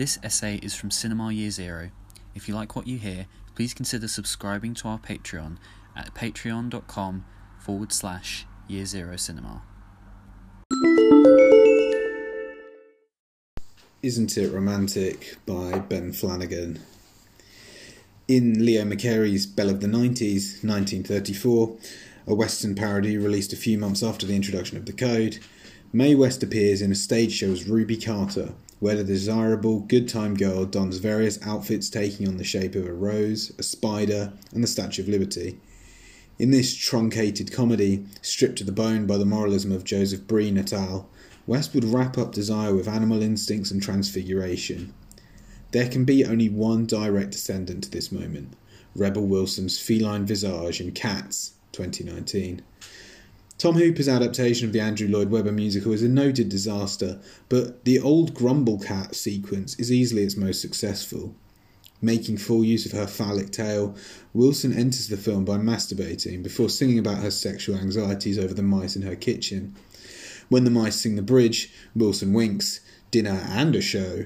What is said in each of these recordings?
This essay is from Cinema Year Zero. If you like what you hear, please consider subscribing to our Patreon at patreon.com forward slash year zero cinema. Isn't It Romantic by Ben Flanagan. In Leo McCarey's Belle of the 90s, 1934, a Western parody released a few months after the introduction of the code, Mae West appears in a stage show as Ruby Carter, where the desirable good time girl dons various outfits taking on the shape of a rose, a spider, and the Statue of Liberty. In this truncated comedy, stripped to the bone by the moralism of Joseph Breen et al., West would wrap up desire with animal instincts and transfiguration. There can be only one direct descendant to this moment Rebel Wilson's feline visage in Cats, 2019. Tom Hooper's adaptation of the Andrew Lloyd Webber musical is a noted disaster, but the old Gumbie Cat sequence is easily its most successful. Making full use of her phallic tail, Wilson enters the film by masturbating before singing about her sexual anxieties over the mice in her kitchen. When the mice sing the bridge, Wilson winks, dinner and a show,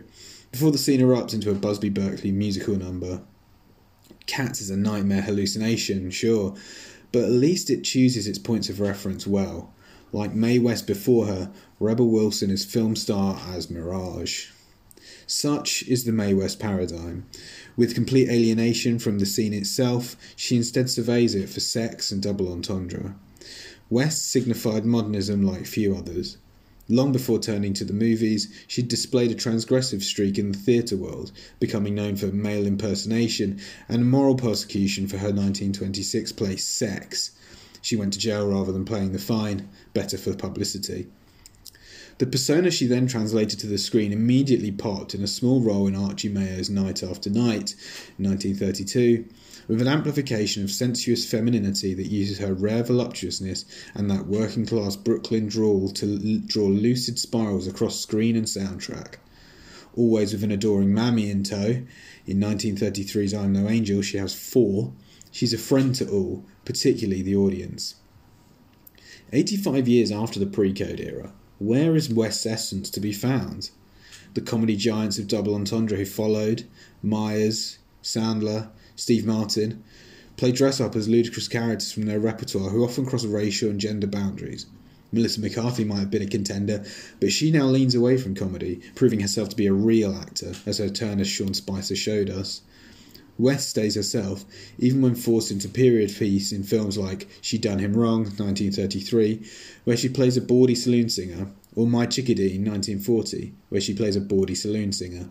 before the scene erupts into a Busby Berkeley musical number. Cats is a nightmare hallucination, sure, but at least it chooses its points of reference well. Like Mae West before her, Rebel Wilson is film star as Mirage. Such is the Mae West paradigm. With complete alienation from the scene itself, she instead surveys it for sex and double entendre. West signified modernism like few others. Long before turning to the movies, she'd displayed a transgressive streak in the theatre world, becoming known for male impersonation and moral persecution for her 1926 play Sex. She went to jail rather than playing the fine, better for publicity. The persona she then translated to the screen immediately popped in a small role in Archie Mayo's Night After Night, 1932, with an amplification of sensuous femininity that uses her rare voluptuousness and that working class Brooklyn drawl to l- draw lucid spirals across screen and soundtrack. Always with an adoring mammy in tow, in 1933's I'm No Angel, she has four. She's a friend to all, particularly the audience. 85 years after the pre code era, where is West's essence to be found? The comedy giants of double entendre who followed, Myers, Sandler, Steve Martin, play dress up as ludicrous characters from their repertoire who often cross racial and gender boundaries. Melissa McCarthy might have been a contender, but she now leans away from comedy, proving herself to be a real actor, as her turn as Sean Spicer showed us. West stays herself, even when forced into period piece in films like She Done Him Wrong, 1933, where she plays a bawdy saloon singer, or My Chickadee, 1940, where she plays a bawdy saloon singer.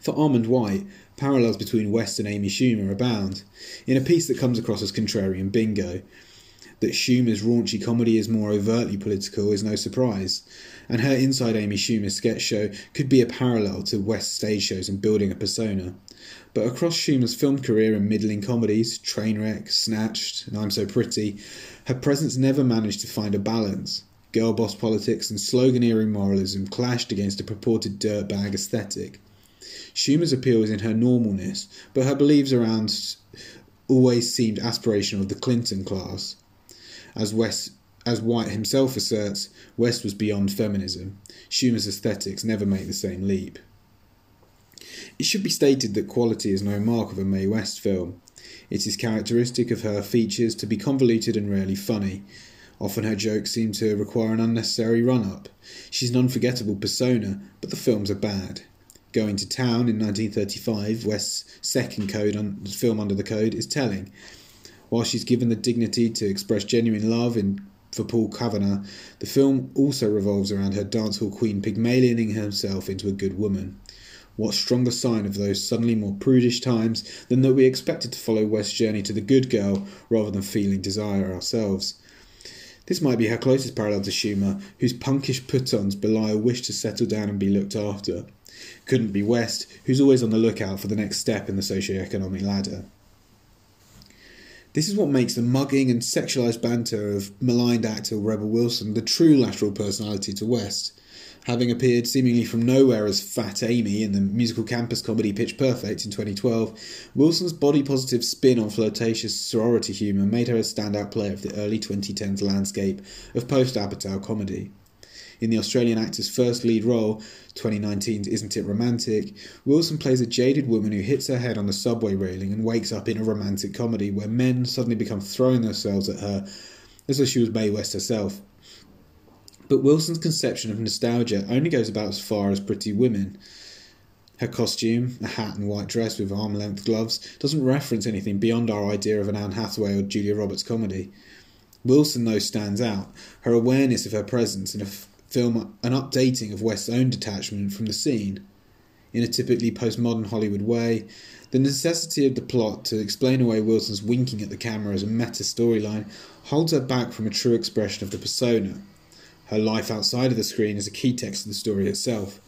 For Armond White, parallels between West and Amy Schumer abound. In a piece that comes across as contrarian bingo, that Schumer's raunchy comedy is more overtly political is no surprise, and her Inside Amy Schumer sketch show could be a parallel to West's stage shows in building a persona. But across Schumer's film career in middling comedies, Trainwreck, Snatched, and I'm So Pretty, her presence never managed to find a balance. Girl boss politics and sloganeering moralism clashed against a purported dirtbag aesthetic. Schumer's appeal is in her normalness, but her beliefs around always seemed aspirational of the Clinton class. As West as White himself asserts, West was beyond feminism. Schumer's aesthetics never make the same leap. It should be stated that quality is no mark of a Mae West film. It is characteristic of her features to be convoluted and rarely funny. Often her jokes seem to require an unnecessary run up. She's an unforgettable persona, but the films are bad. Going to Town in 1935, West's second code on, film under the code, is telling. While she's given the dignity to express genuine love in, for Paul Cavanagh, the film also revolves around her dancehall queen Pygmalioning herself into a good woman. What stronger sign of those suddenly more prudish times than that we expected to follow West's journey to the good girl rather than feeling desire ourselves? This might be her closest parallel to Schumer, whose punkish put ons belie a wish to settle down and be looked after. Couldn't be West, who's always on the lookout for the next step in the socio-economic ladder. This is what makes the mugging and sexualized banter of maligned actor Rebel Wilson the true lateral personality to West. Having appeared seemingly from nowhere as Fat Amy in the musical campus comedy Pitch Perfect in 2012, Wilson's body positive spin on flirtatious sorority humour made her a standout player of the early 2010s landscape of post Apatow comedy. In the Australian actor's first lead role, 2019's Isn't It Romantic, Wilson plays a jaded woman who hits her head on the subway railing and wakes up in a romantic comedy where men suddenly become throwing themselves at her as though she was Mae West herself. But Wilson's conception of nostalgia only goes about as far as Pretty Woman. Her costume, a hat and white dress with arm length gloves, doesn't reference anything beyond our idea of an Anne Hathaway or Julia Roberts comedy. Wilson, though, stands out. Her awareness of her presence in a f- film, an updating of West's own detachment from the scene. In a typically postmodern Hollywood way, the necessity of the plot to explain away Wilson's winking at the camera as a meta storyline holds her back from a true expression of the persona. Her life outside of the screen is a key text of the story itself.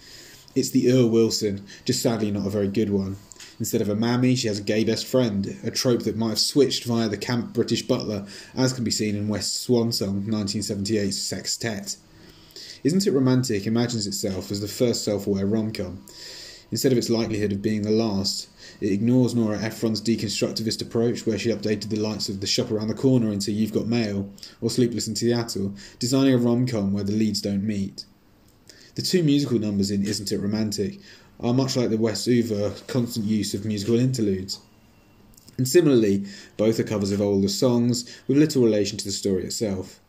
It's the Earl Wilson, just sadly not a very good one. Instead of a mammy, she has a gay best friend, a trope that might have switched via the camp British butler, as can be seen in West's Swan Song, 1978's Sextet. Isn't It Romantic imagines itself as the first self aware rom com. Instead of its likelihood of being the last, it ignores Nora Ephron's deconstructivist approach, where she updated the likes of The Shop Around the Corner into You've Got Mail or Sleepless in Seattle, designing a rom com where the leads don't meet. The two musical numbers in Isn't It Romantic are much like the West Uber constant use of musical interludes. And similarly, both are covers of older songs with little relation to the story itself.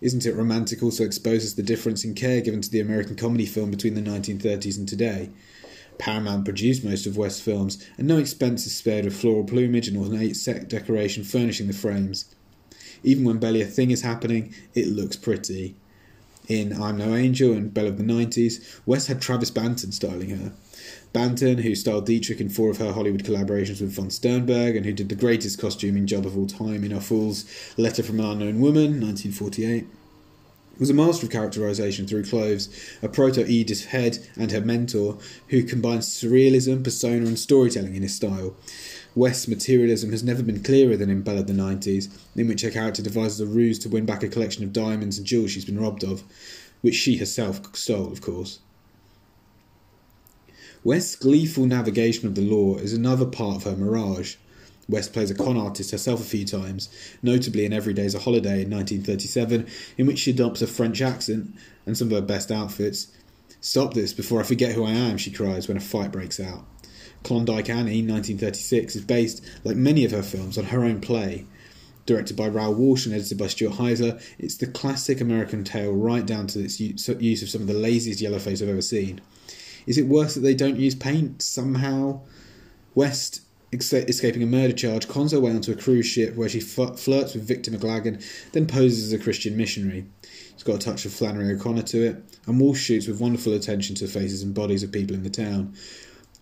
Isn't It Romantic also exposes the difference in care given to the American comedy film between the 1930s and today? Paramount produced most of West's films, and no expense is spared with floral plumage and ornate set decoration furnishing the frames. Even when barely a thing is happening, it looks pretty. In I'm No Angel and Belle of the 90s, West had Travis Banton styling her. Banton, who styled Dietrich in four of her Hollywood collaborations with von Sternberg and who did the greatest costuming job of all time in Ophüls' Letter from an Unknown Woman, 1948 was a master of characterization through clothes, a proto Edith Head and her mentor, who combines surrealism, persona, and storytelling in his style. West's materialism has never been clearer than in Belle of the 90s, in which her character devises a ruse to win back a collection of diamonds and jewels she's been robbed of, which she herself stole, of course. West's gleeful navigation of the law is another part of her mirage. West plays a con artist herself a few times, notably in Every Day's a Holiday in 1937, in which she adopts a French accent and some of her best outfits. Stop this before I forget who I am, she cries when a fight breaks out. Klondike Annie, 1936, is based, like many of her films, on her own play. Directed by Raoul Walsh and edited by Stuart Heisler, it's the classic American tale right down to its use of some of the laziest yellowface I've ever seen. Is it worse that they don't use paint somehow? West escaping a murder charge, cons her way onto a cruise ship where she flirts with Victor McLaglen, then poses as a Christian missionary. It's got a touch of Flannery O'Connor to it, and Walsh shoots with wonderful attention to the faces and bodies of people in the town.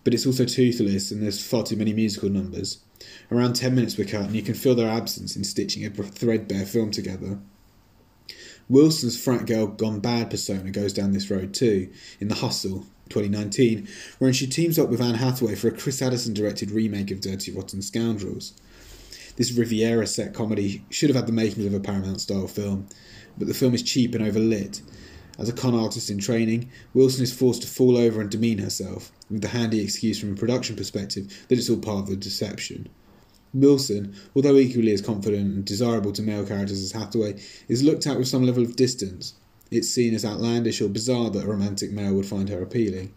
But it's also toothless, and there's far too many musical numbers. Around 10 minutes were cut, and you can feel their absence in stitching a threadbare film together. Wilson's frat girl gone bad persona goes down this road too, in The Hustle, 2019, wherein she teams up with Anne Hathaway for a Chris Addison directed remake of Dirty Rotten Scoundrels. This Riviera set comedy should have had the makings of a Paramount style film, but the film is cheap and overlit. As a con artist in training, Wilson is forced to fall over and demean herself, with the handy excuse from a production perspective that it's all part of the deception. Wilson, although equally as confident and desirable to male characters as Hathaway, is looked at with some level of distance, it's seen as outlandish or bizarre that a romantic male would find her appealing.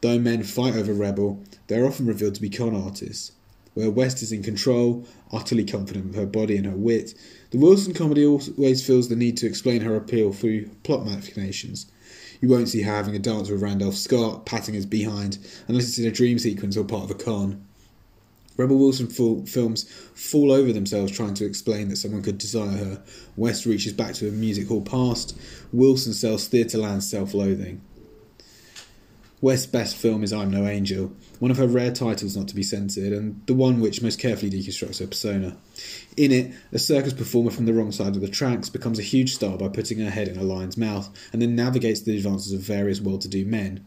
Though men fight over Rebel, they are often revealed to be con artists. Where West is in control, utterly confident of her body and her wit, the Wilson comedy always feels the need to explain her appeal through plot machinations. You won't see her having a dance with Randolph Scott, patting his behind, unless it's in a dream sequence or part of a con. Rebel Wilson films fall over themselves trying to explain that someone could desire her. West reaches back to a music hall past. Wilson sells Theatreland self loathing. West's best film is I'm No Angel, one of her rare titles not to be censored, and the one which most carefully deconstructs her persona. In it, a circus performer from the wrong side of the tracks becomes a huge star by putting her head in a lion's mouth, and then navigates the advances of various well to do men.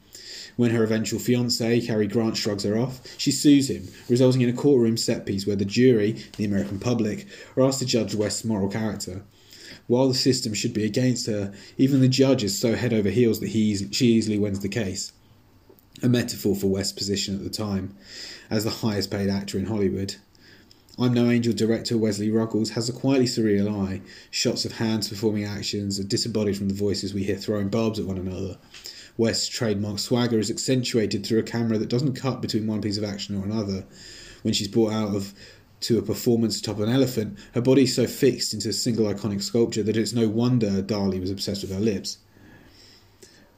When her eventual fiance, Cary Grant, shrugs her off, she sues him, resulting in a courtroom set piece where the jury, the American public, are asked to judge West's moral character. While the system should be against her, even the judge is so head over heels that he she easily wins the case. A metaphor for West's position at the time, as the highest paid actor in Hollywood. I'm No Angel director Wesley Ruggles has a quietly surreal eye, shots of hands performing actions are disembodied from the voices we hear throwing barbs at one another. West's trademark swagger is accentuated through a camera that doesn't cut between one piece of action or another. When she's brought out of to a performance atop an elephant, her body is so fixed into a single iconic sculpture that it's no wonder Dali was obsessed with her lips.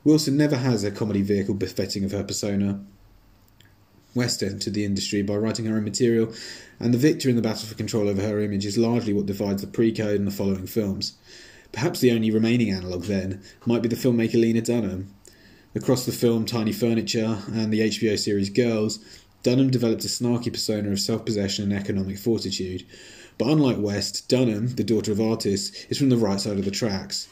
Wilson never has a comedy vehicle befitting of her persona. West entered the industry by writing her own material, and the victory in the battle for control over her image is largely what divides the pre code and the following films. Perhaps the only remaining analogue then might be the filmmaker Lena Dunham. Across the film Tiny Furniture and the HBO series Girls, Dunham developed a snarky persona of self possession and economic fortitude. But unlike West, Dunham, the daughter of artists, is from the right side of the tracks.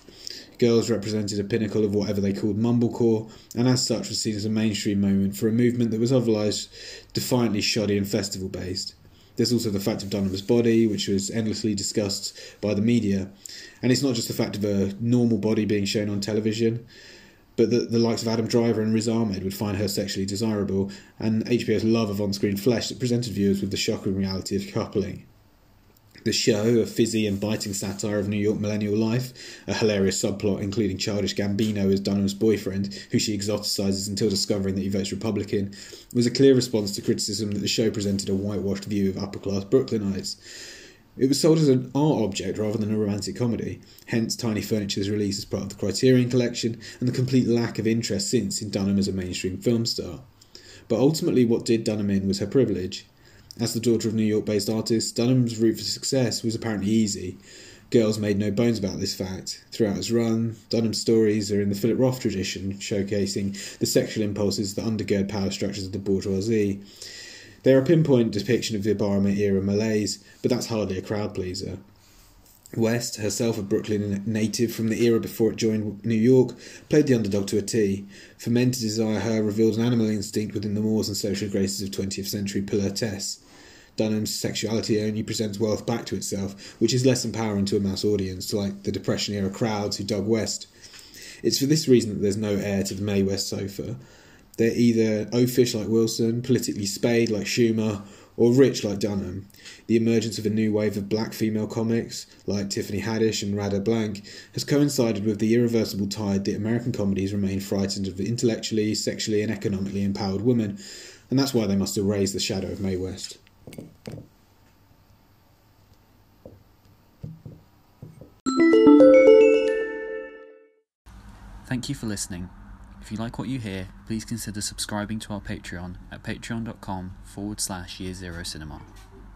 Girls represented a pinnacle of whatever they called mumblecore, and as such was seen as a mainstream moment for a movement that was otherwise defiantly shoddy and festival based. There's also the fact of Dunham's body, which was endlessly discussed by the media. And it's not just the fact of a normal body being shown on television but the, the likes of Adam Driver and Riz Ahmed would find her sexually desirable, and HBO's love of on screen flesh that presented viewers with the shocking reality of coupling. The show, a fizzy and biting satire of New York millennial life, a hilarious subplot including childish Gambino as Dunham's boyfriend, who she exoticizes until discovering that he votes Republican, was a clear response to criticism that the show presented a whitewashed view of upper class Brooklynites. It was sold as an art object rather than a romantic comedy, hence Tiny Furniture's release as part of the Criterion Collection and the complete lack of interest since in Dunham as a mainstream film star. But ultimately, what did Dunham in was her privilege. As the daughter of New York based artists, Dunham's route for success was apparently easy. Girls made no bones about this fact. Throughout its run, Dunham's stories are in the Philip Roth tradition, showcasing the sexual impulses that undergird power structures of the bourgeoisie. They're a pinpoint depiction of the Obama era malaise, but that's hardly a crowd pleaser. West, herself a Brooklyn native from the era before it joined New York, played the underdog to a T. For men to desire her revealed an animal instinct within the mores and social graces of 20th century pilotes. Dunham's sexuality only presents wealth back to itself, which is less empowering to a mass audience, like the Depression era crowds who dug West. It's for this reason that there's no heir to the Mae West sofa. They're either oafish like Wilson, politically spayed like Schumer, or rich like Dunham. The emergence of a new wave of black female comics, like Tiffany Haddish and Radha Blank, has coincided with the irreversible tide that American comedies remain frightened of the intellectually, sexually, and economically empowered women, and that's why they must erase the shadow of Mae West. Thank you for listening. If you like what you hear, please consider subscribing to our Patreon at patreon.com forward slash year zero cinema.